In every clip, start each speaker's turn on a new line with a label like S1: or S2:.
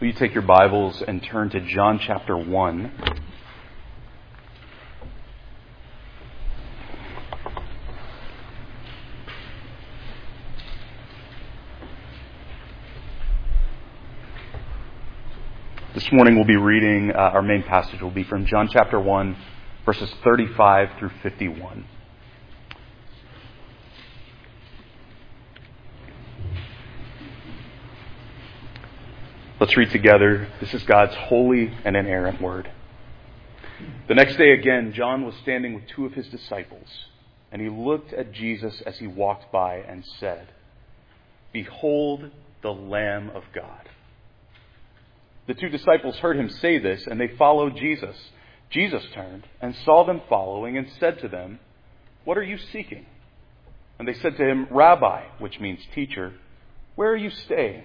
S1: Will you take your Bibles and turn to John chapter 1? This morning we'll be reading, uh, our main passage will be from John chapter 1, verses 35 through 51. Let's read together. This is God's holy and inerrant word. The next day again, John was standing with two of his disciples, and he looked at Jesus as he walked by and said, Behold the Lamb of God. The two disciples heard him say this, and they followed Jesus. Jesus turned and saw them following and said to them, What are you seeking? And they said to him, Rabbi, which means teacher, where are you staying?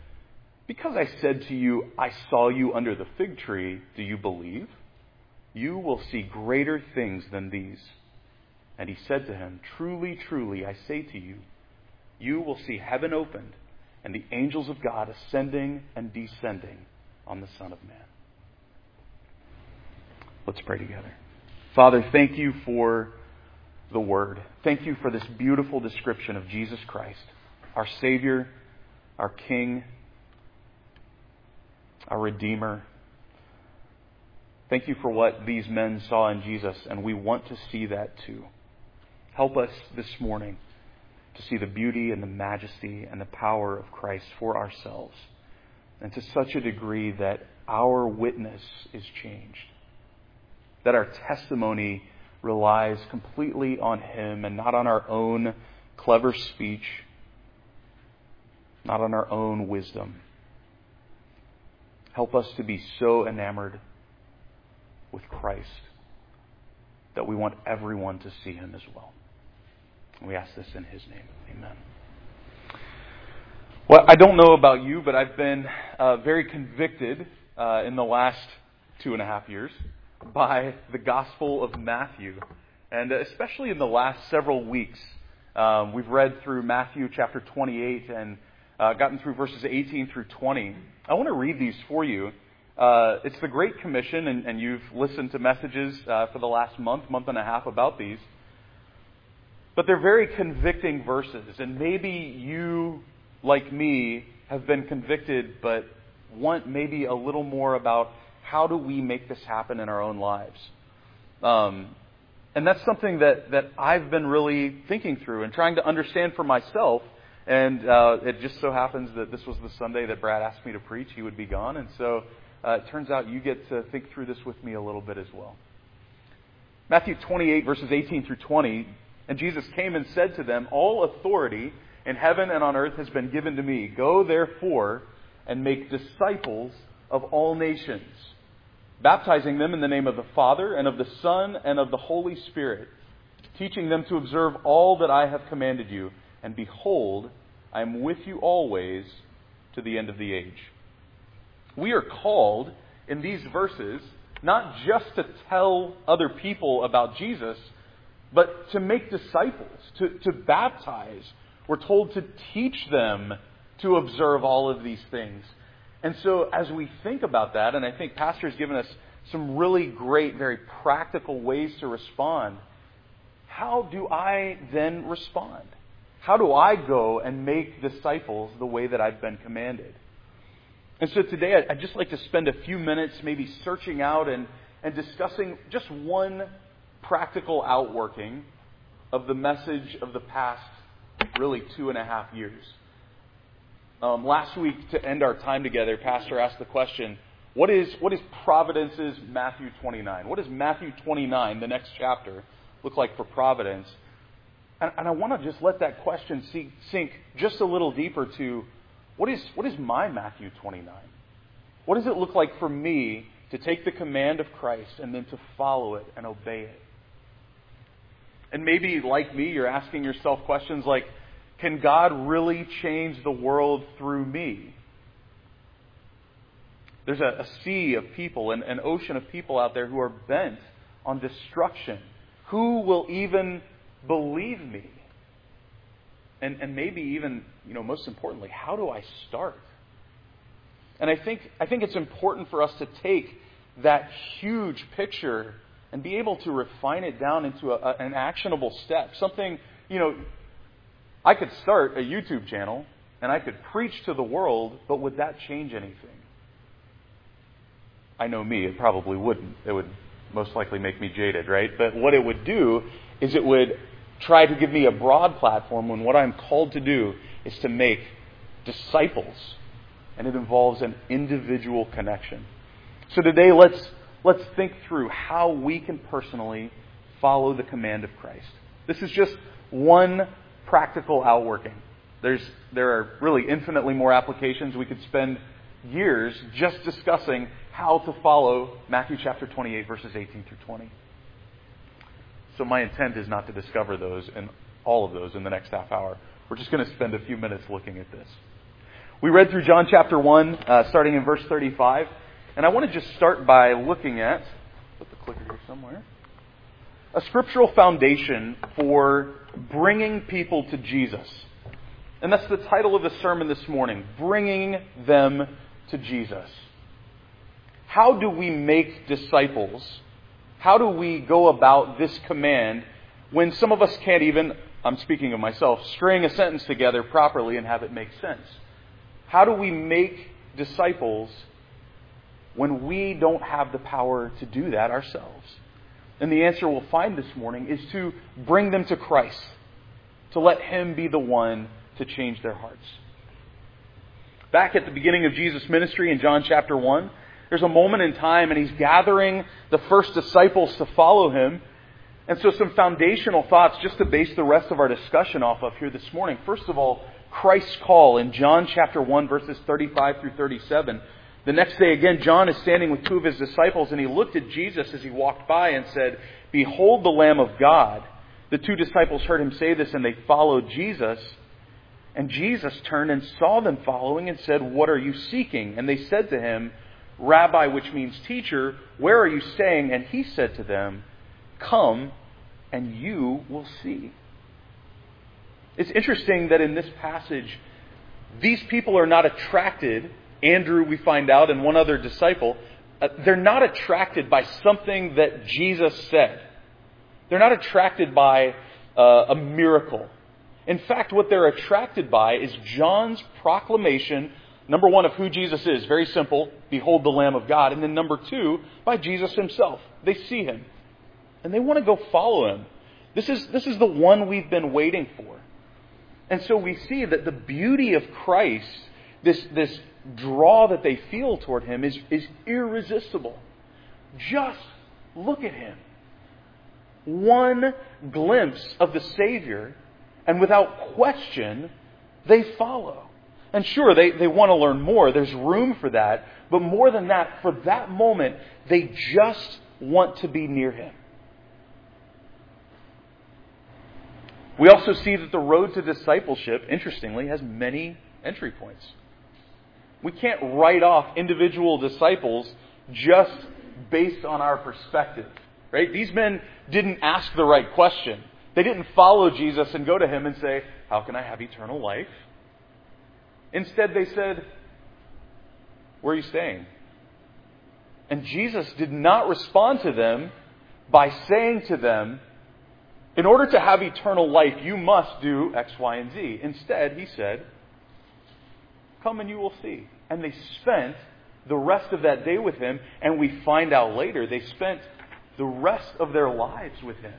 S1: because I said to you, I saw you under the fig tree, do you believe? You will see greater things than these. And he said to him, Truly, truly, I say to you, you will see heaven opened and the angels of God ascending and descending on the Son of Man. Let's pray together. Father, thank you for the Word. Thank you for this beautiful description of Jesus Christ, our Savior, our King, our Redeemer. Thank you for what these men saw in Jesus, and we want to see that too. Help us this morning to see the beauty and the majesty and the power of Christ for ourselves, and to such a degree that our witness is changed, that our testimony relies completely on Him and not on our own clever speech, not on our own wisdom. Help us to be so enamored with Christ that we want everyone to see him as well. We ask this in his name. Amen. Well, I don't know about you, but I've been uh, very convicted uh, in the last two and a half years by the Gospel of Matthew. And especially in the last several weeks, um, we've read through Matthew chapter 28 and uh, gotten through verses 18 through 20. I want to read these for you. Uh, it's the Great Commission, and, and you've listened to messages uh, for the last month, month and a half about these. But they're very convicting verses, and maybe you, like me, have been convicted, but want maybe a little more about how do we make this happen in our own lives. Um, and that's something that, that I've been really thinking through and trying to understand for myself and uh, it just so happens that this was the Sunday that Brad asked me to preach. He would be gone. And so uh, it turns out you get to think through this with me a little bit as well. Matthew 28, verses 18 through 20. And Jesus came and said to them, All authority in heaven and on earth has been given to me. Go therefore and make disciples of all nations, baptizing them in the name of the Father and of the Son and of the Holy Spirit, teaching them to observe all that I have commanded you and behold, I am with you always to the end of the age. We are called in these verses, not just to tell other people about Jesus, but to make disciples, to, to baptize. We're told to teach them to observe all of these things. And so, as we think about that, and I think Pastor has given us some really great, very practical ways to respond, how do I then respond? How do I go and make disciples the way that I've been commanded? And so today I'd just like to spend a few minutes maybe searching out and, and discussing just one practical outworking of the message of the past really two and a half years. Um, last week, to end our time together, Pastor asked the question what is, what is Providence's Matthew 29? What does Matthew 29, the next chapter, look like for Providence? And, and I want to just let that question sink just a little deeper to what is, what is my Matthew 29? What does it look like for me to take the command of Christ and then to follow it and obey it? And maybe, like me, you're asking yourself questions like, can God really change the world through me? There's a, a sea of people, an, an ocean of people out there who are bent on destruction. Who will even believe me? And, and maybe even, you know, most importantly, how do I start? And I think, I think it's important for us to take that huge picture and be able to refine it down into a, an actionable step. Something, you know, I could start a YouTube channel and I could preach to the world, but would that change anything? I know me, it probably wouldn't. It would most likely make me jaded, right? But what it would do is it would try to give me a broad platform when what I'm called to do is to make disciples. And it involves an individual connection. So today, let's, let's think through how we can personally follow the command of Christ. This is just one practical outworking. There's, there are really infinitely more applications. We could spend years just discussing how to follow Matthew chapter 28, verses 18 through 20. So my intent is not to discover those and all of those in the next half hour. We're just going to spend a few minutes looking at this. We read through John chapter 1, uh, starting in verse 35. And I want to just start by looking at, put the clicker here somewhere, a scriptural foundation for bringing people to Jesus. And that's the title of the sermon this morning Bringing Them to Jesus. How do we make disciples how do we go about this command when some of us can't even, I'm speaking of myself, string a sentence together properly and have it make sense? How do we make disciples when we don't have the power to do that ourselves? And the answer we'll find this morning is to bring them to Christ, to let Him be the one to change their hearts. Back at the beginning of Jesus' ministry in John chapter 1, there's a moment in time, and he's gathering the first disciples to follow him. And so, some foundational thoughts just to base the rest of our discussion off of here this morning. First of all, Christ's call in John chapter 1, verses 35 through 37. The next day, again, John is standing with two of his disciples, and he looked at Jesus as he walked by and said, Behold the Lamb of God. The two disciples heard him say this, and they followed Jesus. And Jesus turned and saw them following and said, What are you seeking? And they said to him, Rabbi, which means teacher, where are you staying? And he said to them, Come and you will see. It's interesting that in this passage, these people are not attracted. Andrew, we find out, and one other disciple, uh, they're not attracted by something that Jesus said. They're not attracted by uh, a miracle. In fact, what they're attracted by is John's proclamation Number one, of who Jesus is. Very simple. Behold the Lamb of God. And then number two, by Jesus himself. They see him. And they want to go follow him. This is, this is the one we've been waiting for. And so we see that the beauty of Christ, this, this draw that they feel toward him, is, is irresistible. Just look at him. One glimpse of the Savior, and without question, they follow. And sure, they, they want to learn more. There's room for that. But more than that, for that moment, they just want to be near Him. We also see that the road to discipleship, interestingly, has many entry points. We can't write off individual disciples just based on our perspective. Right? These men didn't ask the right question. They didn't follow Jesus and go to him and say, How can I have eternal life? Instead, they said, Where are you staying? And Jesus did not respond to them by saying to them, In order to have eternal life, you must do X, Y, and Z. Instead, he said, Come and you will see. And they spent the rest of that day with him, and we find out later they spent the rest of their lives with him.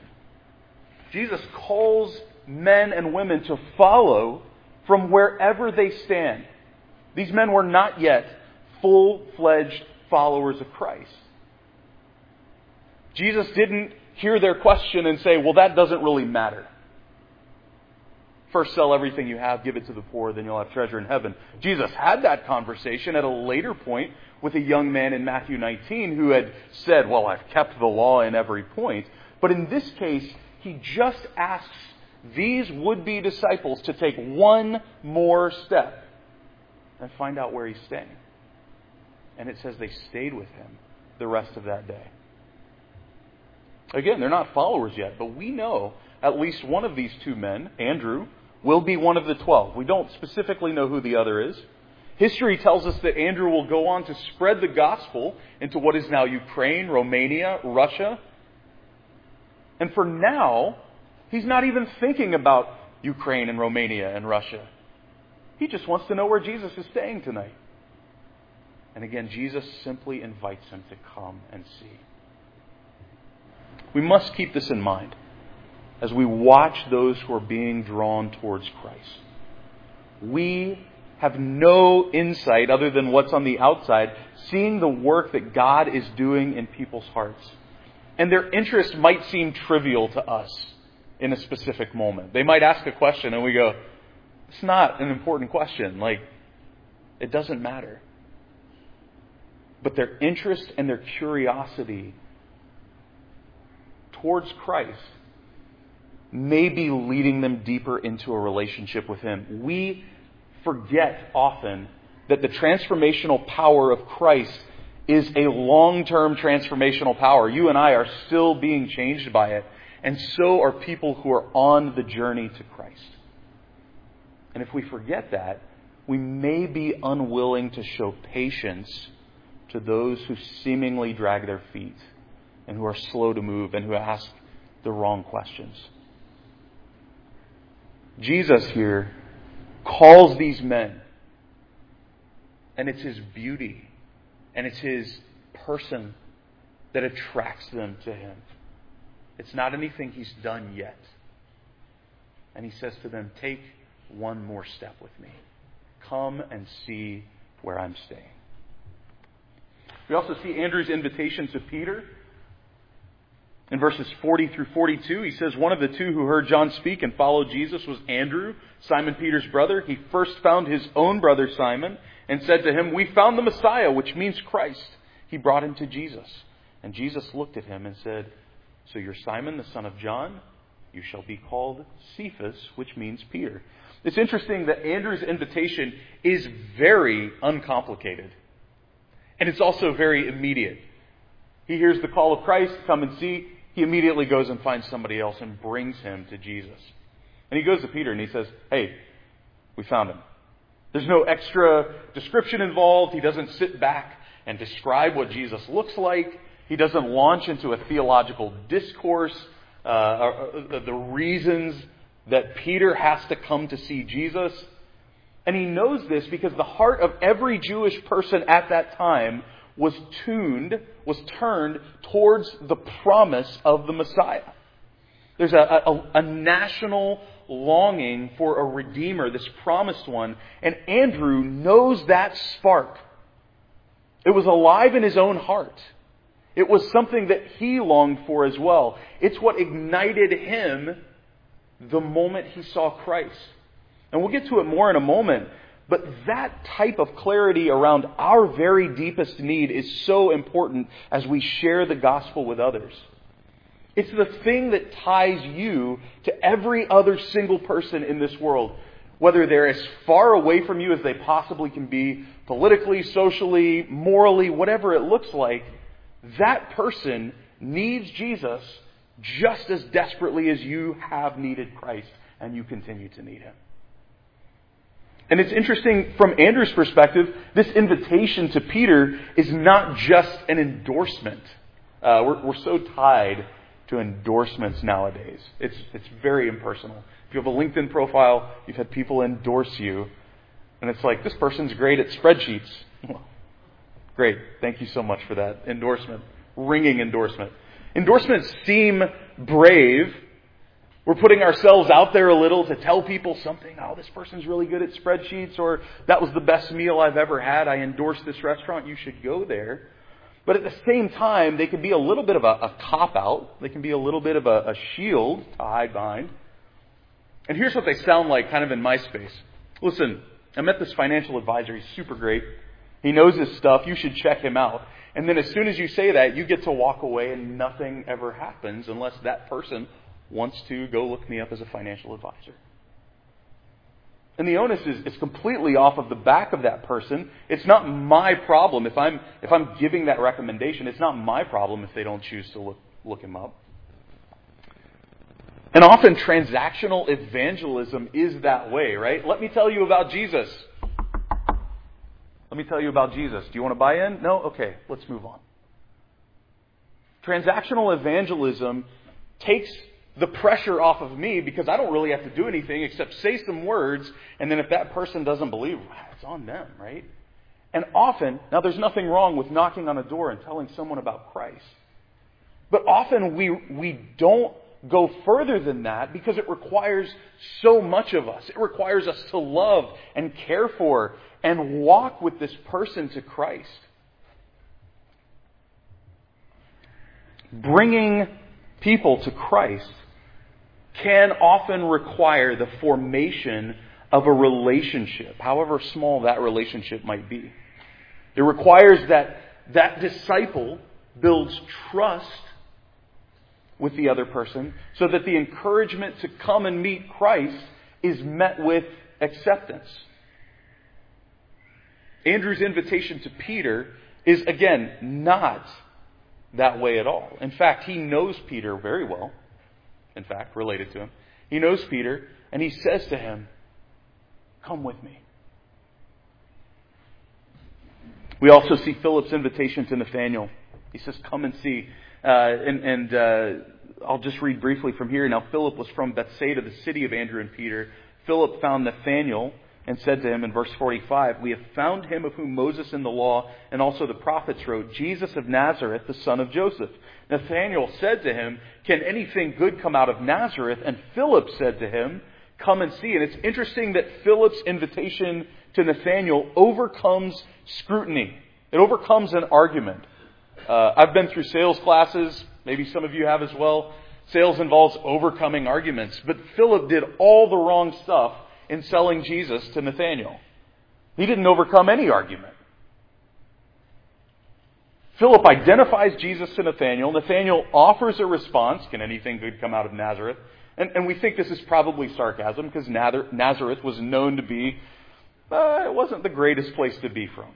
S1: Jesus calls men and women to follow from wherever they stand. These men were not yet full fledged followers of Christ. Jesus didn't hear their question and say, well, that doesn't really matter. First, sell everything you have, give it to the poor, then you'll have treasure in heaven. Jesus had that conversation at a later point with a young man in Matthew 19 who had said, Well, I've kept the law in every point. But in this case, he just asks these would be disciples to take one more step and find out where he's staying. And it says they stayed with him the rest of that day. Again, they're not followers yet, but we know at least one of these two men, Andrew, will be one of the twelve. We don't specifically know who the other is. History tells us that Andrew will go on to spread the gospel into what is now Ukraine, Romania, Russia. And for now, he's not even thinking about Ukraine and Romania and Russia. He just wants to know where Jesus is staying tonight. And again, Jesus simply invites him to come and see. We must keep this in mind as we watch those who are being drawn towards Christ. We have no insight other than what's on the outside, seeing the work that God is doing in people's hearts. And their interest might seem trivial to us in a specific moment. They might ask a question and we go, it's not an important question. Like, it doesn't matter but their interest and their curiosity towards Christ may be leading them deeper into a relationship with Him. We forget often that the transformational power of Christ is a long term transformational power. You and I are still being changed by it, and so are people who are on the journey to Christ. And if we forget that, we may be unwilling to show patience to those who seemingly drag their feet and who are slow to move and who ask the wrong questions. Jesus here calls these men, and it's his beauty and it's his person that attracts them to him. It's not anything he's done yet. And he says to them, Take one more step with me. Come and see where I'm staying. We also see Andrew's invitation to Peter. In verses 40 through 42, he says, One of the two who heard John speak and followed Jesus was Andrew, Simon Peter's brother. He first found his own brother Simon and said to him, We found the Messiah, which means Christ. He brought him to Jesus. And Jesus looked at him and said, So you're Simon, the son of John? You shall be called Cephas, which means Peter. It's interesting that Andrew's invitation is very uncomplicated. And it's also very immediate. He hears the call of Christ, come and see. He immediately goes and finds somebody else and brings him to Jesus. And he goes to Peter and he says, Hey, we found him. There's no extra description involved. He doesn't sit back and describe what Jesus looks like. He doesn't launch into a theological discourse, uh, uh, the reasons that Peter has to come to see Jesus. And he knows this because the heart of every Jewish person at that time was tuned, was turned towards the promise of the Messiah. There's a, a, a, national longing for a Redeemer, this promised one, and Andrew knows that spark. It was alive in his own heart. It was something that he longed for as well. It's what ignited him the moment he saw Christ. And we'll get to it more in a moment. But that type of clarity around our very deepest need is so important as we share the gospel with others. It's the thing that ties you to every other single person in this world. whether they're as far away from you as they possibly can be, politically, socially, morally, whatever it looks like, that person needs Jesus just as desperately as you have needed Christ and you continue to need him. And it's interesting from Andrew's perspective, this invitation to Peter is not just an endorsement. Uh, we're, we're so tied to endorsements nowadays. It's, it's very impersonal. If you have a LinkedIn profile, you've had people endorse you, and it's like, this person's great at spreadsheets. great. Thank you so much for that endorsement. Ringing endorsement. Endorsements seem brave we're putting ourselves out there a little to tell people something. Oh, this person's really good at spreadsheets, or that was the best meal I've ever had. I endorse this restaurant. You should go there. But at the same time, they can be a little bit of a, a cop out. They can be a little bit of a, a shield to hide behind. And here's what they sound like kind of in my space. Listen, I met this financial advisor. He's super great. He knows his stuff. You should check him out. And then as soon as you say that, you get to walk away and nothing ever happens unless that person wants to go look me up as a financial advisor. And the onus is, is completely off of the back of that person. It's not my problem if I'm, if I'm giving that recommendation. It's not my problem if they don't choose to look, look him up. And often transactional evangelism is that way, right? Let me tell you about Jesus. Let me tell you about Jesus. Do you want to buy in? No? Okay, let's move on. Transactional evangelism takes the pressure off of me because I don't really have to do anything except say some words, and then if that person doesn't believe, it's on them, right? And often, now there's nothing wrong with knocking on a door and telling someone about Christ. But often we, we don't go further than that because it requires so much of us. It requires us to love and care for and walk with this person to Christ. Bringing people to Christ can often require the formation of a relationship, however small that relationship might be. It requires that that disciple builds trust with the other person so that the encouragement to come and meet Christ is met with acceptance. Andrew's invitation to Peter is, again, not that way at all. In fact, he knows Peter very well in fact, related to him. He knows Peter, and he says to him, Come with me. We also see Philip's invitation to Nathanael. He says, Come and see. Uh, and, and uh, I'll just read briefly from here. Now, Philip was from Bethsaida, the city of Andrew and Peter. Philip found Nathanael and said to him in verse 45, We have found him of whom Moses in the law and also the prophets wrote, Jesus of Nazareth, the son of Joseph. Nathanael said to him, Can anything good come out of Nazareth? And Philip said to him, Come and see. And it's interesting that Philip's invitation to Nathanael overcomes scrutiny. It overcomes an argument. Uh, I've been through sales classes. Maybe some of you have as well. Sales involves overcoming arguments. But Philip did all the wrong stuff in selling Jesus to Nathanael. He didn't overcome any argument. Philip identifies Jesus to Nathanael. Nathanael offers a response. Can anything good come out of Nazareth? And, and we think this is probably sarcasm because Nazareth was known to be, uh, it wasn't the greatest place to be from.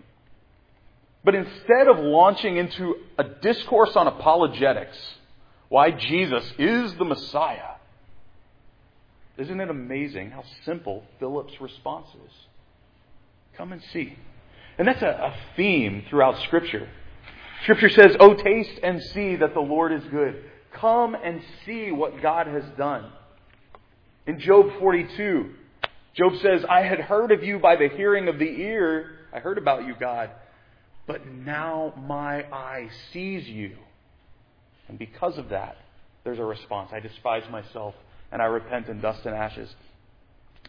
S1: But instead of launching into a discourse on apologetics, why Jesus is the Messiah, isn't it amazing how simple Philip's response is? Come and see. And that's a, a theme throughout Scripture. Scripture says, Oh, taste and see that the Lord is good. Come and see what God has done. In Job 42, Job says, I had heard of you by the hearing of the ear. I heard about you, God. But now my eye sees you. And because of that, there's a response. I despise myself and I repent in dust and ashes.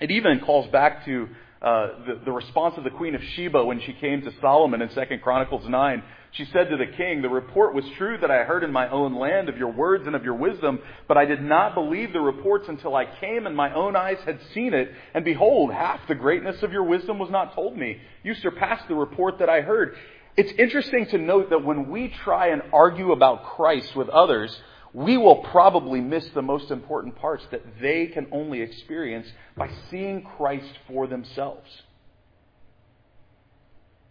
S1: It even calls back to uh, the, the response of the Queen of Sheba when she came to Solomon in 2 Chronicles 9. She said to the king, The report was true that I heard in my own land of your words and of your wisdom, but I did not believe the reports until I came and my own eyes had seen it. And behold, half the greatness of your wisdom was not told me. You surpassed the report that I heard. It's interesting to note that when we try and argue about Christ with others, we will probably miss the most important parts that they can only experience by seeing Christ for themselves.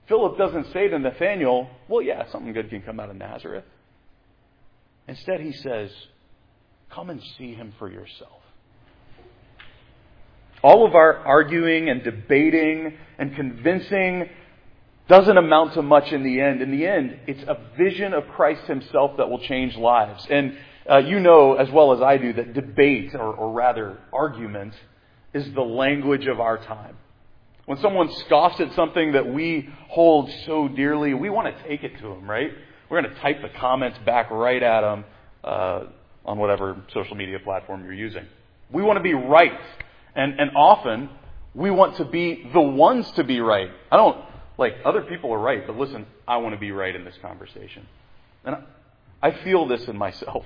S1: Philip doesn't say to Nathanael, Well, yeah, something good can come out of Nazareth. Instead, he says, Come and see him for yourself. All of our arguing and debating and convincing doesn't amount to much in the end. In the end, it's a vision of Christ himself that will change lives. And uh, you know as well as I do that debate, or, or rather argument, is the language of our time. When someone scoffs at something that we hold so dearly, we want to take it to them, right? We're going to type the comments back right at them uh, on whatever social media platform you're using. We want to be right. And, and often, we want to be the ones to be right. I don't, like, other people are right, but listen, I want to be right in this conversation. And I, I feel this in myself.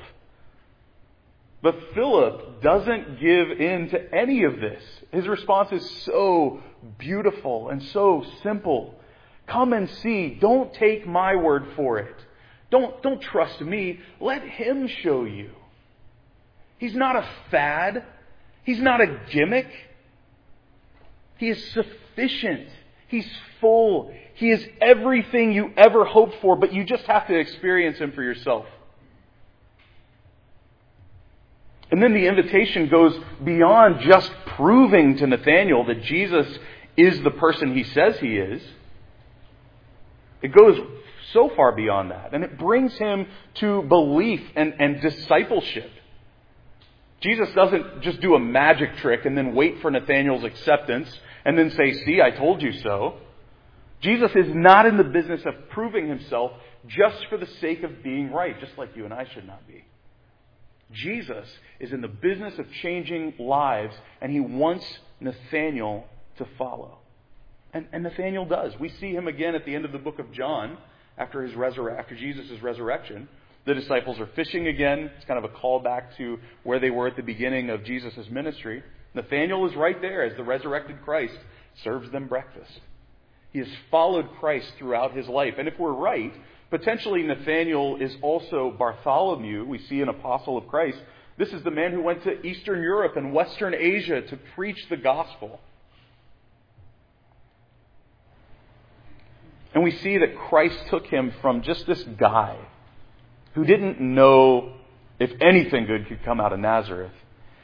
S1: But Philip doesn't give in to any of this. His response is so beautiful and so simple. Come and see. Don't take my word for it. Don't, don't trust me. Let him show you. He's not a fad. He's not a gimmick. He is sufficient. He's full. He is everything you ever hoped for, but you just have to experience him for yourself. And then the invitation goes beyond just proving to Nathanael that Jesus is the person he says he is. It goes so far beyond that. And it brings him to belief and, and discipleship. Jesus doesn't just do a magic trick and then wait for Nathanael's acceptance and then say, See, I told you so. Jesus is not in the business of proving himself just for the sake of being right, just like you and I should not be. Jesus is in the business of changing lives, and he wants Nathanael to follow. And, and Nathanael does. We see him again at the end of the book of John after, his resur- after Jesus' resurrection. The disciples are fishing again. It's kind of a callback to where they were at the beginning of Jesus' ministry. Nathanael is right there as the resurrected Christ serves them breakfast. He has followed Christ throughout his life. And if we're right, Potentially, Nathanael is also Bartholomew. We see an apostle of Christ. This is the man who went to Eastern Europe and Western Asia to preach the gospel. And we see that Christ took him from just this guy who didn't know if anything good could come out of Nazareth.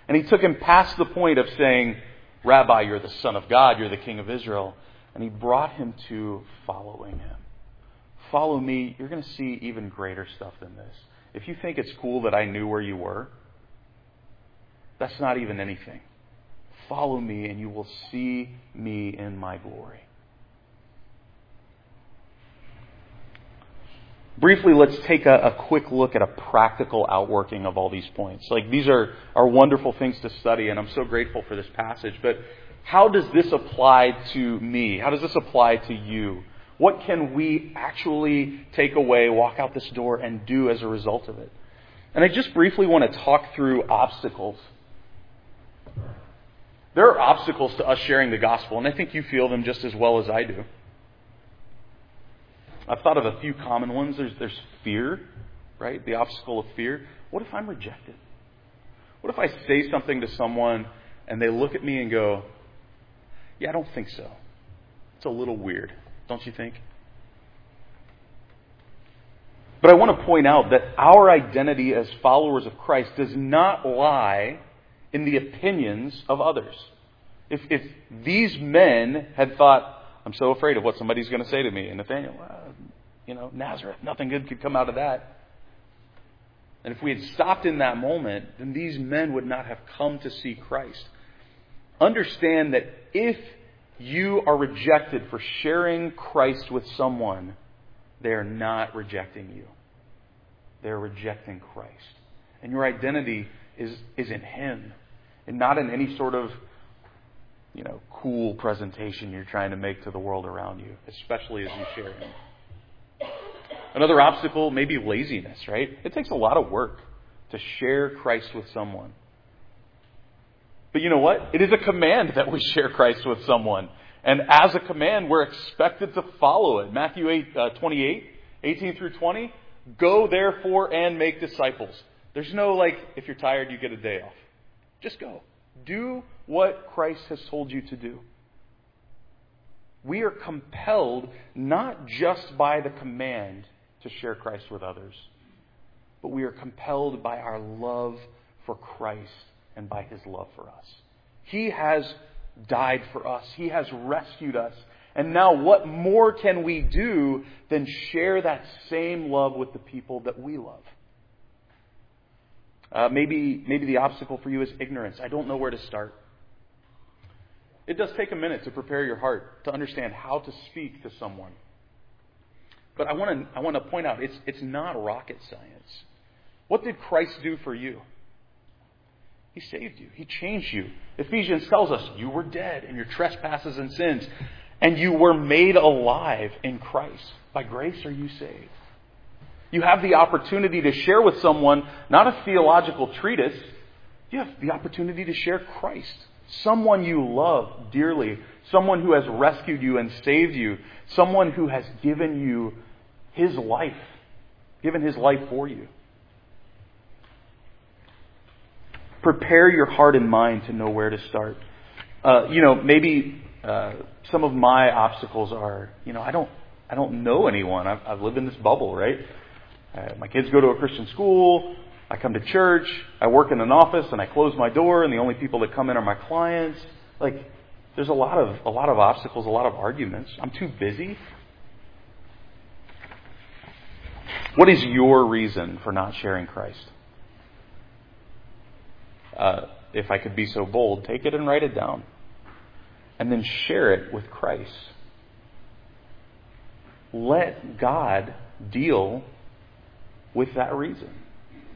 S1: And he took him past the point of saying, Rabbi, you're the Son of God, you're the King of Israel. And he brought him to following him follow me, you're going to see even greater stuff than this. If you think it's cool that I knew where you were, that's not even anything. Follow me, and you will see me in my glory. Briefly, let's take a, a, quick look at a practical outworking of all these points. Like, these are, are wonderful things to study, and I'm so grateful for this passage. But how does this apply to me? How does this apply to you? What can we actually take away, walk out this door, and do as a result of it? And I just briefly want to talk through obstacles. There are obstacles to us sharing the gospel, and I think you feel them just as well as I do. I've thought of a few common ones. There's, there's fear, right? The obstacle of fear. What if I'm rejected? What if I say something to someone and they look at me and go, Yeah, I don't think so. It's a little weird don't you think? But I want to point out that our identity as followers of Christ does not lie in the opinions of others. If, if these men had thought, I'm so afraid of what somebody's going to say to me, and Nathanael, uh, you know, Nazareth, nothing good could come out of that. And if we had stopped in that moment, then these men would not have come to see Christ. Understand that if you are rejected for sharing Christ with someone, they are not rejecting you. They're rejecting Christ. And your identity is, is in Him and not in any sort of you know, cool presentation you're trying to make to the world around you, especially as you share Him. Another obstacle may be laziness, right? It takes a lot of work to share Christ with someone. But you know what? It is a command that we share Christ with someone. And as a command, we're expected to follow it. Matthew 8, uh, 28, 18 through 20. Go therefore and make disciples. There's no like, if you're tired, you get a day off. Just go. Do what Christ has told you to do. We are compelled not just by the command to share Christ with others, but we are compelled by our love for Christ and by his love for us. He has died for us, he has rescued us. And now, what more can we do than share that same love with the people that we love? Uh, maybe, maybe the obstacle for you is ignorance. I don't know where to start. It does take a minute to prepare your heart to understand how to speak to someone. But I want to, I want to point out it's, it's not rocket science. What did Christ do for you? He saved you. He changed you. Ephesians tells us you were dead in your trespasses and sins, and you were made alive in Christ. By grace are you saved. You have the opportunity to share with someone not a theological treatise, you have the opportunity to share Christ. Someone you love dearly, someone who has rescued you and saved you, someone who has given you his life, given his life for you. Prepare your heart and mind to know where to start. Uh, you know, maybe uh, some of my obstacles are, you know, I don't, I don't know anyone. I've, I've lived in this bubble, right? Uh, my kids go to a Christian school. I come to church. I work in an office, and I close my door, and the only people that come in are my clients. Like, there's a lot of a lot of obstacles, a lot of arguments. I'm too busy. What is your reason for not sharing Christ? Uh, if I could be so bold, take it and write it down. And then share it with Christ. Let God deal with that reason.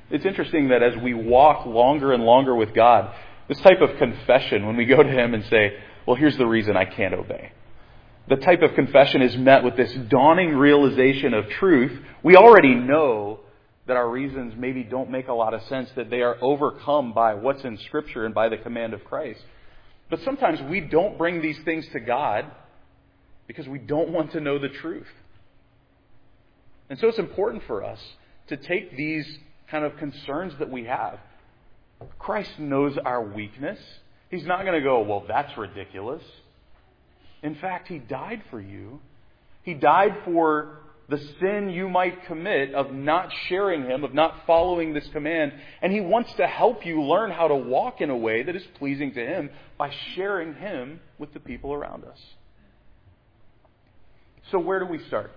S1: It's interesting that as we walk longer and longer with God, this type of confession, when we go to Him and say, Well, here's the reason I can't obey. The type of confession is met with this dawning realization of truth. We already know that our reasons maybe don't make a lot of sense, that they are overcome by what's in Scripture and by the command of Christ. But sometimes we don't bring these things to God because we don't want to know the truth. And so it's important for us to take these kind of concerns that we have. Christ knows our weakness. He's not going to go, well, that's ridiculous. In fact, He died for you. He died for the sin you might commit of not sharing Him, of not following this command. And He wants to help you learn how to walk in a way that is pleasing to Him by sharing Him with the people around us. So, where do we start?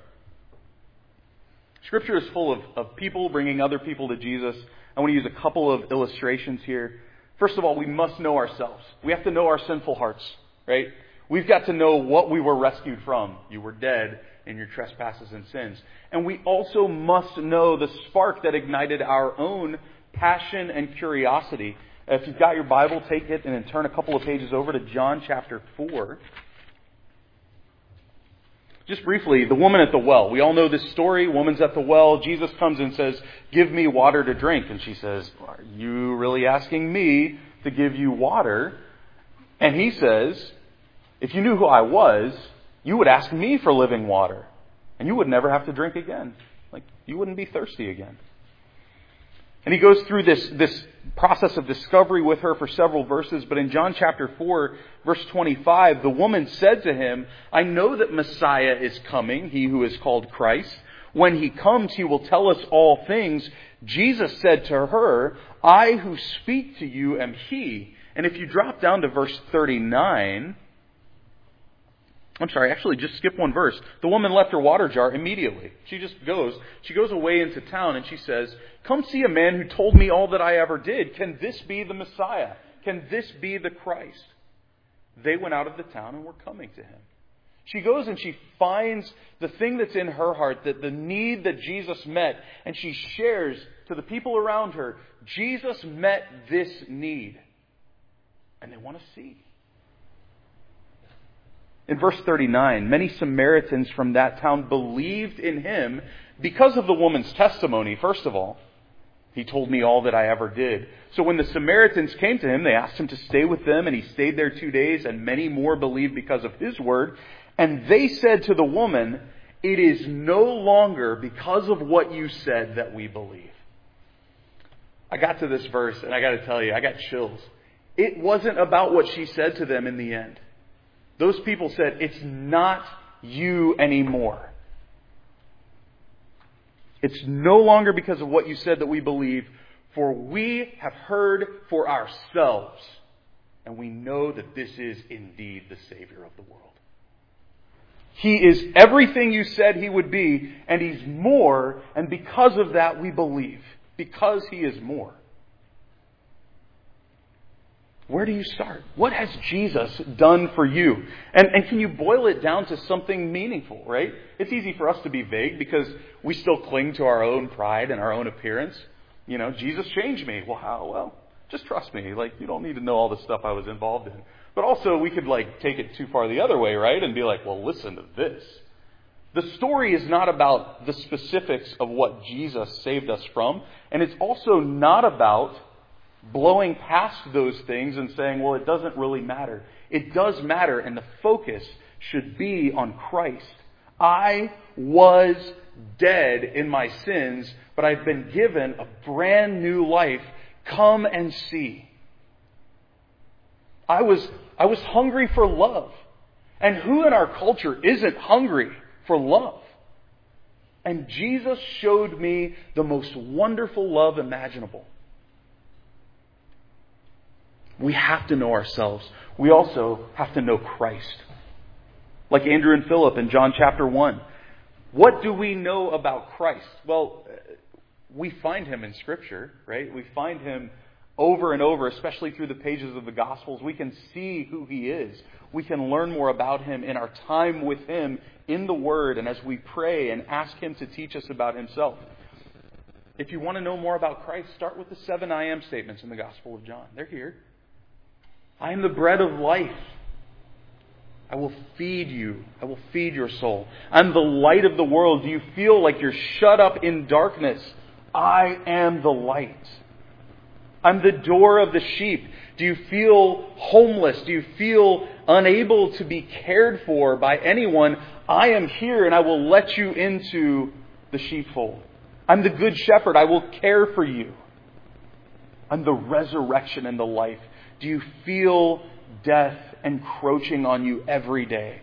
S1: Scripture is full of, of people bringing other people to Jesus. I want to use a couple of illustrations here. First of all, we must know ourselves. We have to know our sinful hearts, right? We've got to know what we were rescued from. You were dead in your trespasses and sins. And we also must know the spark that ignited our own passion and curiosity. If you've got your Bible, take it and then turn a couple of pages over to John chapter 4. Just briefly, the woman at the well. We all know this story. Woman's at the well. Jesus comes and says, Give me water to drink. And she says, Are you really asking me to give you water? And he says, If you knew who I was, you would ask me for living water. And you would never have to drink again. Like, you wouldn't be thirsty again. And he goes through this, this process of discovery with her for several verses, but in John chapter 4, verse 25, the woman said to him, I know that Messiah is coming, he who is called Christ. When he comes, he will tell us all things. Jesus said to her, I who speak to you am he. And if you drop down to verse 39, I'm sorry, actually, just skip one verse. The woman left her water jar immediately. She just goes. She goes away into town and she says, Come see a man who told me all that I ever did. Can this be the Messiah? Can this be the Christ? They went out of the town and were coming to him. She goes and she finds the thing that's in her heart, that the need that Jesus met, and she shares to the people around her, Jesus met this need. And they want to see. In verse 39, many Samaritans from that town believed in him because of the woman's testimony, first of all. He told me all that I ever did. So when the Samaritans came to him, they asked him to stay with them, and he stayed there two days, and many more believed because of his word. And they said to the woman, It is no longer because of what you said that we believe. I got to this verse and I got to tell you, I got chills. It wasn't about what she said to them in the end. Those people said, It's not you anymore. It's no longer because of what you said that we believe, for we have heard for ourselves, and we know that this is indeed the Savior of the world. He is everything you said he would be, and he's more, and because of that we believe. Because he is more. Where do you start? What has Jesus done for you? And, and can you boil it down to something meaningful, right? It's easy for us to be vague because we still cling to our own pride and our own appearance. You know, Jesus changed me. Well, how? Well, just trust me. Like, you don't need to know all the stuff I was involved in. But also, we could, like, take it too far the other way, right? And be like, well, listen to this. The story is not about the specifics of what Jesus saved us from, and it's also not about blowing past those things and saying, well, it doesn't really matter. It does matter, and the focus should be on Christ. I was dead in my sins, but I've been given a brand new life. Come and see. I was, I was hungry for love. And who in our culture isn't hungry for love? And Jesus showed me the most wonderful love imaginable. We have to know ourselves. We also have to know Christ. Like Andrew and Philip in John chapter 1. What do we know about Christ? Well, we find him in Scripture, right? We find him over and over, especially through the pages of the Gospels. We can see who he is. We can learn more about him in our time with him in the Word and as we pray and ask him to teach us about himself. If you want to know more about Christ, start with the seven I am statements in the Gospel of John. They're here. I am the bread of life. I will feed you. I will feed your soul. I'm the light of the world. Do you feel like you're shut up in darkness? I am the light. I'm the door of the sheep. Do you feel homeless? Do you feel unable to be cared for by anyone? I am here and I will let you into the sheepfold. I'm the good shepherd. I will care for you. I'm the resurrection and the life. Do you feel death encroaching on you every day?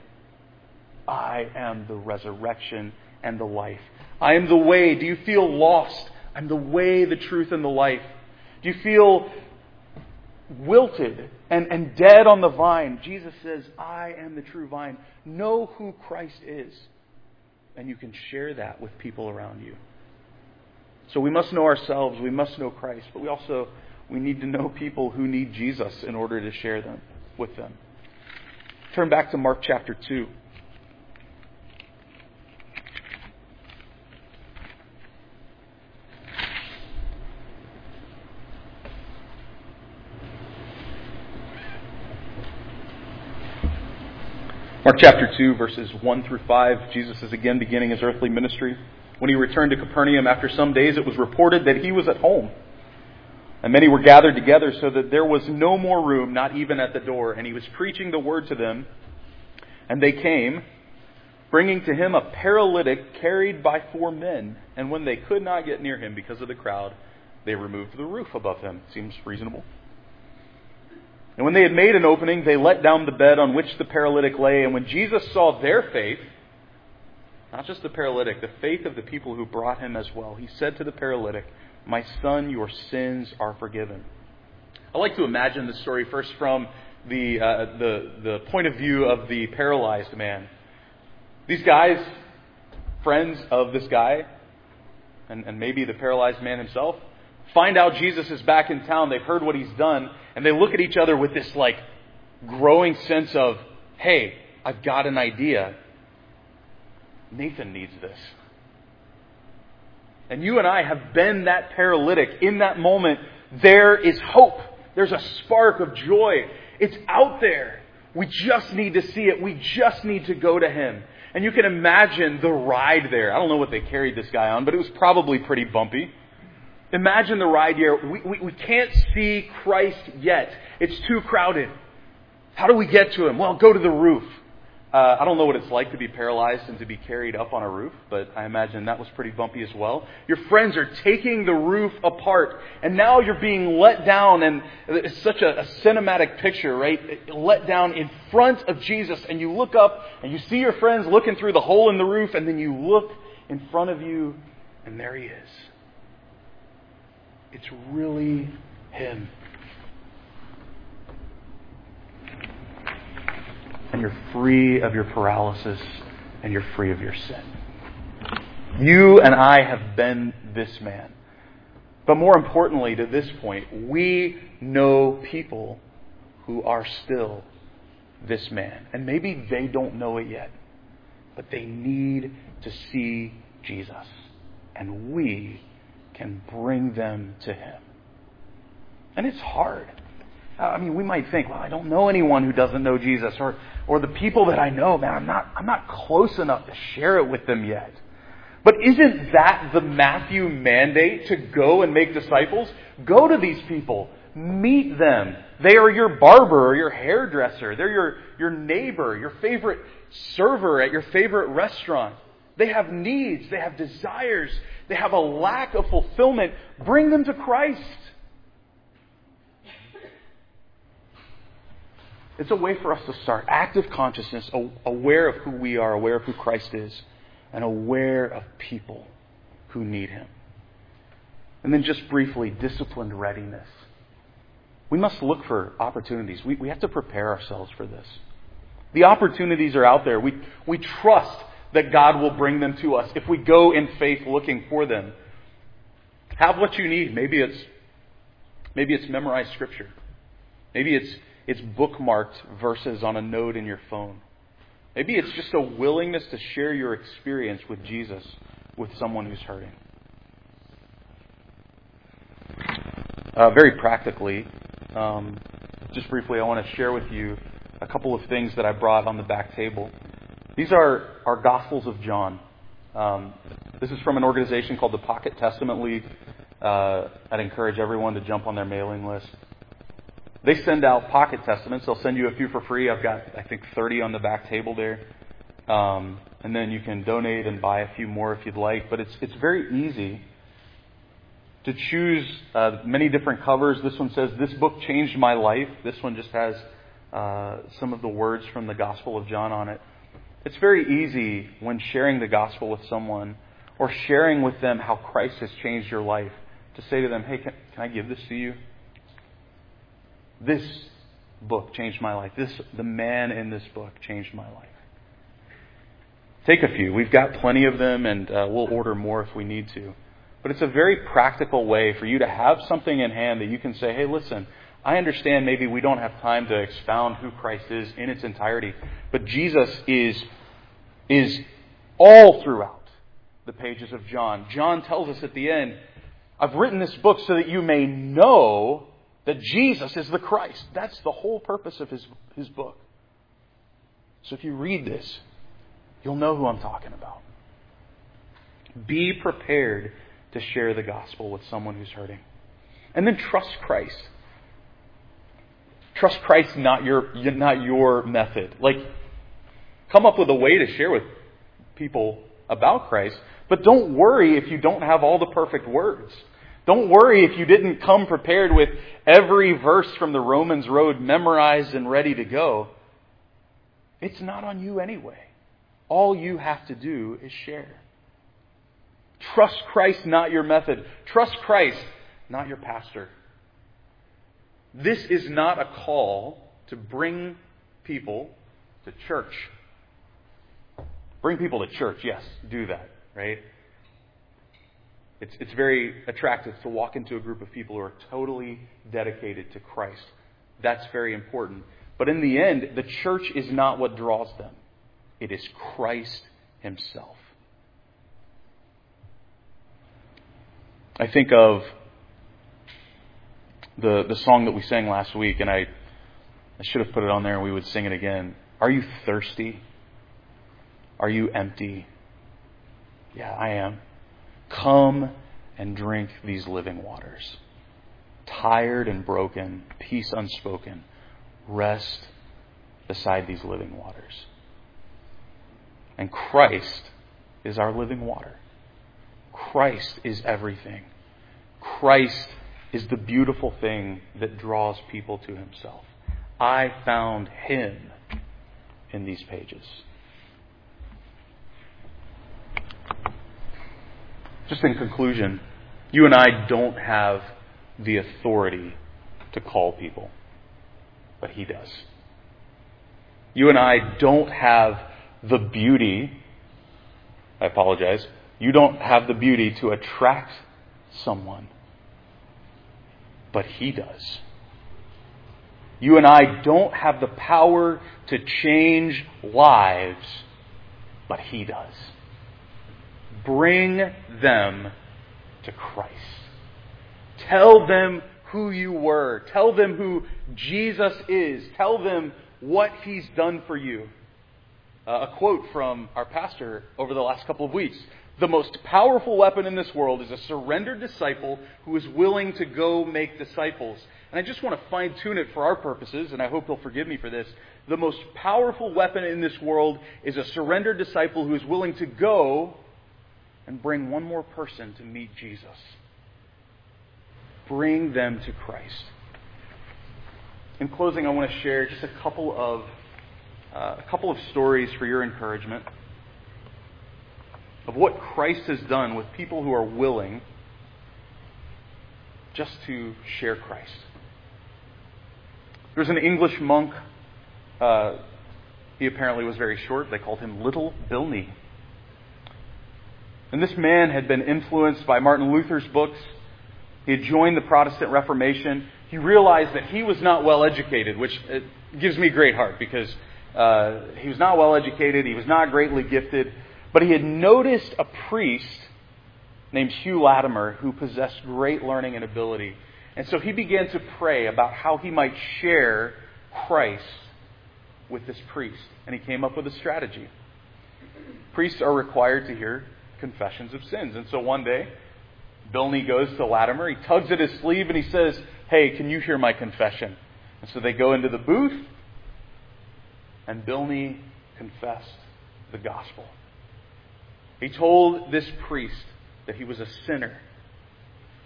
S1: I am the resurrection and the life. I am the way. Do you feel lost? I'm the way, the truth, and the life. Do you feel wilted and, and dead on the vine? Jesus says, I am the true vine. Know who Christ is. And you can share that with people around you. So we must know ourselves, we must know Christ, but we also we need to know people who need Jesus in order to share them with them. Turn back to Mark chapter 2. Mark chapter 2, verses 1 through 5, Jesus is again beginning his earthly ministry. When he returned to Capernaum after some days, it was reported that he was at home. And many were gathered together so that there was no more room, not even at the door. And he was preaching the word to them. And they came, bringing to him a paralytic carried by four men. And when they could not get near him because of the crowd, they removed the roof above him. Seems reasonable. And when they had made an opening, they let down the bed on which the paralytic lay. And when Jesus saw their faith, not just the paralytic, the faith of the people who brought him as well, he said to the paralytic, my son, your sins are forgiven. I like to imagine the story first from the, uh, the, the point of view of the paralyzed man. These guys, friends of this guy, and, and maybe the paralyzed man himself, find out Jesus is back in town. They've heard what he's done, and they look at each other with this like growing sense of, hey, I've got an idea. Nathan needs this. And you and I have been that paralytic. In that moment, there is hope. There's a spark of joy. It's out there. We just need to see it. We just need to go to Him. And you can imagine the ride there. I don't know what they carried this guy on, but it was probably pretty bumpy. Imagine the ride here. We, we, we can't see Christ yet. It's too crowded. How do we get to Him? Well, go to the roof. Uh, I don't know what it's like to be paralyzed and to be carried up on a roof, but I imagine that was pretty bumpy as well. Your friends are taking the roof apart, and now you're being let down, and it's such a, a cinematic picture, right? Let down in front of Jesus, and you look up and you see your friends looking through the hole in the roof, and then you look in front of you, and there he is. It's really him. And you're free of your paralysis and you're free of your sin. You and I have been this man. But more importantly, to this point, we know people who are still this man. And maybe they don't know it yet, but they need to see Jesus. And we can bring them to him. And it's hard. I mean, we might think, well, I don't know anyone who doesn't know Jesus, or, or the people that I know, man, I'm not, I'm not close enough to share it with them yet. But isn't that the Matthew mandate to go and make disciples? Go to these people. Meet them. They are your barber or your hairdresser. They're your, your neighbor, your favorite server at your favorite restaurant. They have needs. They have desires. They have a lack of fulfillment. Bring them to Christ. It's a way for us to start active consciousness, aware of who we are, aware of who Christ is, and aware of people who need Him. And then, just briefly, disciplined readiness. We must look for opportunities. We, we have to prepare ourselves for this. The opportunities are out there. We, we trust that God will bring them to us if we go in faith looking for them. Have what you need. Maybe it's, maybe it's memorized scripture. Maybe it's it's bookmarked verses on a note in your phone. Maybe it's just a willingness to share your experience with Jesus with someone who's hurting. Uh, very practically, um, just briefly, I want to share with you a couple of things that I brought on the back table. These are our Gospels of John. Um, this is from an organization called the Pocket Testament League. Uh, I'd encourage everyone to jump on their mailing list. They send out pocket testaments. They'll send you a few for free. I've got, I think, 30 on the back table there. Um, and then you can donate and buy a few more if you'd like. But it's, it's very easy to choose uh, many different covers. This one says, This book changed my life. This one just has uh, some of the words from the Gospel of John on it. It's very easy when sharing the Gospel with someone or sharing with them how Christ has changed your life to say to them, Hey, can, can I give this to you? This book changed my life. This, the man in this book changed my life. Take a few. We've got plenty of them, and uh, we'll order more if we need to. But it's a very practical way for you to have something in hand that you can say, hey, listen, I understand maybe we don't have time to expound who Christ is in its entirety, but Jesus is, is all throughout the pages of John. John tells us at the end, I've written this book so that you may know that Jesus is the Christ. That's the whole purpose of his, his book. So if you read this, you'll know who I'm talking about. Be prepared to share the gospel with someone who's hurting. And then trust Christ. Trust Christ, not your, not your method. Like, come up with a way to share with people about Christ, but don't worry if you don't have all the perfect words. Don't worry if you didn't come prepared with every verse from the Romans Road memorized and ready to go. It's not on you anyway. All you have to do is share. Trust Christ, not your method. Trust Christ, not your pastor. This is not a call to bring people to church. Bring people to church, yes, do that, right? It's, it's very attractive to walk into a group of people who are totally dedicated to Christ. That's very important. But in the end, the church is not what draws them, it is Christ Himself. I think of the, the song that we sang last week, and I, I should have put it on there and we would sing it again. Are you thirsty? Are you empty? Yeah, I am. Come and drink these living waters. Tired and broken, peace unspoken, rest beside these living waters. And Christ is our living water. Christ is everything. Christ is the beautiful thing that draws people to himself. I found him in these pages. Just in conclusion, you and I don't have the authority to call people, but he does. You and I don't have the beauty, I apologize, you don't have the beauty to attract someone, but He does. You and I don't have the power to change lives, but He does. Bring them to Christ. Tell them who you were. Tell them who Jesus is. Tell them what He's done for you. Uh, a quote from our pastor over the last couple of weeks. The most powerful weapon in this world is a surrendered disciple who is willing to go make disciples. And I just want to fine tune it for our purposes, and I hope you'll forgive me for this. The most powerful weapon in this world is a surrendered disciple who is willing to go and bring one more person to meet Jesus. Bring them to Christ. In closing, I want to share just a couple of uh, a couple of stories for your encouragement of what Christ has done with people who are willing just to share Christ. There's an English monk. Uh, he apparently was very short. They called him Little Bilney. And this man had been influenced by Martin Luther's books. He had joined the Protestant Reformation. He realized that he was not well educated, which uh, gives me great heart because uh, he was not well educated. He was not greatly gifted. But he had noticed a priest named Hugh Latimer who possessed great learning and ability. And so he began to pray about how he might share Christ with this priest. And he came up with a strategy. Priests are required to hear confessions of sins. And so one day, Bilney goes to Latimer. He tugs at his sleeve and he says, Hey, can you hear my confession? And so they go into the booth, and Bilney confessed the gospel. He told this priest that he was a sinner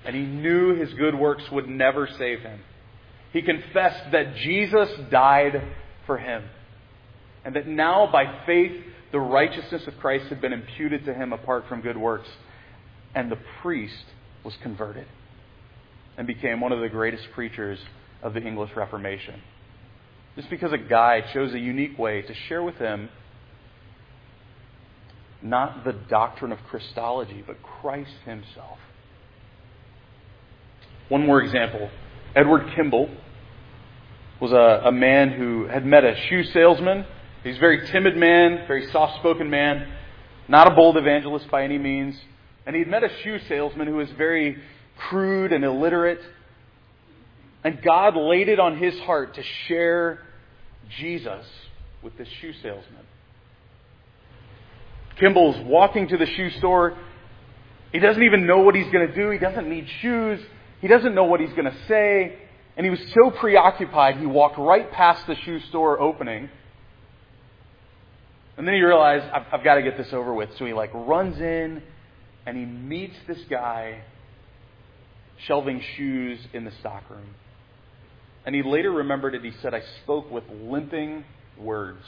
S1: and he knew his good works would never save him. He confessed that Jesus died for him and that now by faith the righteousness of Christ had been imputed to him apart from good works. And the priest was converted and became one of the greatest preachers of the English Reformation. Just because a guy chose a unique way to share with him not the doctrine of Christology, but Christ Himself. One more example. Edward Kimball was a, a man who had met a shoe salesman. He's a very timid man, very soft spoken man, not a bold evangelist by any means. And he'd met a shoe salesman who was very crude and illiterate. And God laid it on his heart to share Jesus with this shoe salesman. Kimball's walking to the shoe store. He doesn't even know what he's going to do. He doesn't need shoes. He doesn't know what he's going to say. And he was so preoccupied, he walked right past the shoe store opening. And then he realized, I've, I've got to get this over with. So he like runs in and he meets this guy shelving shoes in the stockroom. And he later remembered it. He said, I spoke with limping words.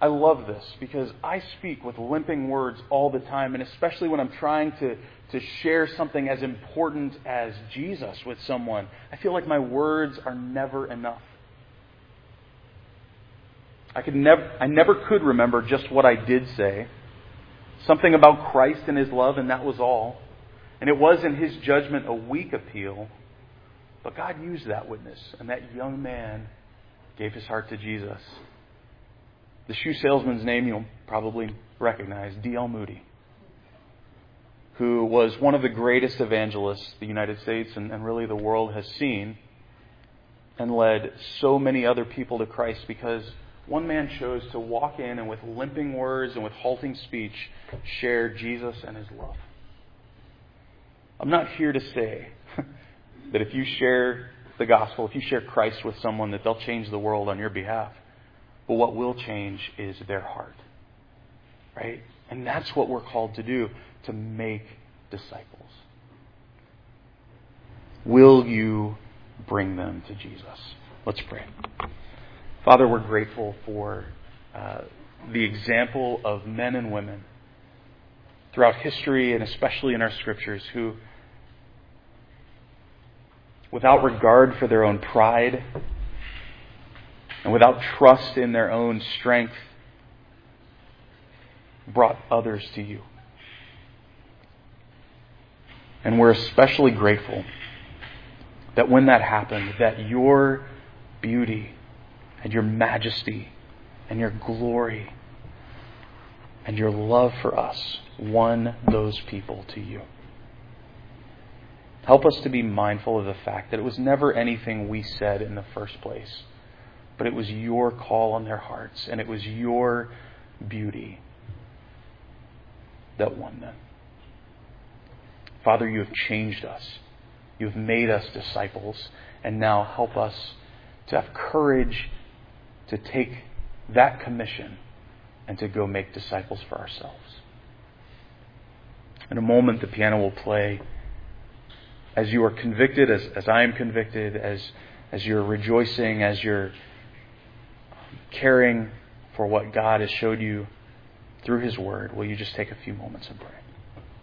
S1: I love this because I speak with limping words all the time, and especially when I'm trying to, to share something as important as Jesus with someone, I feel like my words are never enough. I could never I never could remember just what I did say. Something about Christ and his love, and that was all. And it was in his judgment a weak appeal. But God used that witness, and that young man gave his heart to Jesus. The shoe salesman's name you'll probably recognize, D.L. Moody, who was one of the greatest evangelists the United States and, and really the world has seen, and led so many other people to Christ because one man chose to walk in and with limping words and with halting speech share Jesus and his love. I'm not here to say that if you share the gospel, if you share Christ with someone, that they'll change the world on your behalf. But what will change is their heart. right? And that's what we're called to do to make disciples. Will you bring them to Jesus? Let's pray. Father, we're grateful for uh, the example of men and women throughout history and especially in our scriptures who, without regard for their own pride and without trust in their own strength, brought others to you. And we're especially grateful that when that happened, that your beauty and your majesty and your glory and your love for us won those people to you. Help us to be mindful of the fact that it was never anything we said in the first place, but it was your call on their hearts, and it was your beauty that won them. Father, you have changed us. You have made us disciples, and now help us to have courage to take that commission and to go make disciples for ourselves. In a moment, the piano will play. As you are convicted, as, as I am convicted, as, as you're rejoicing, as you're caring for what God has showed you through His Word, will you just take a few moments and pray?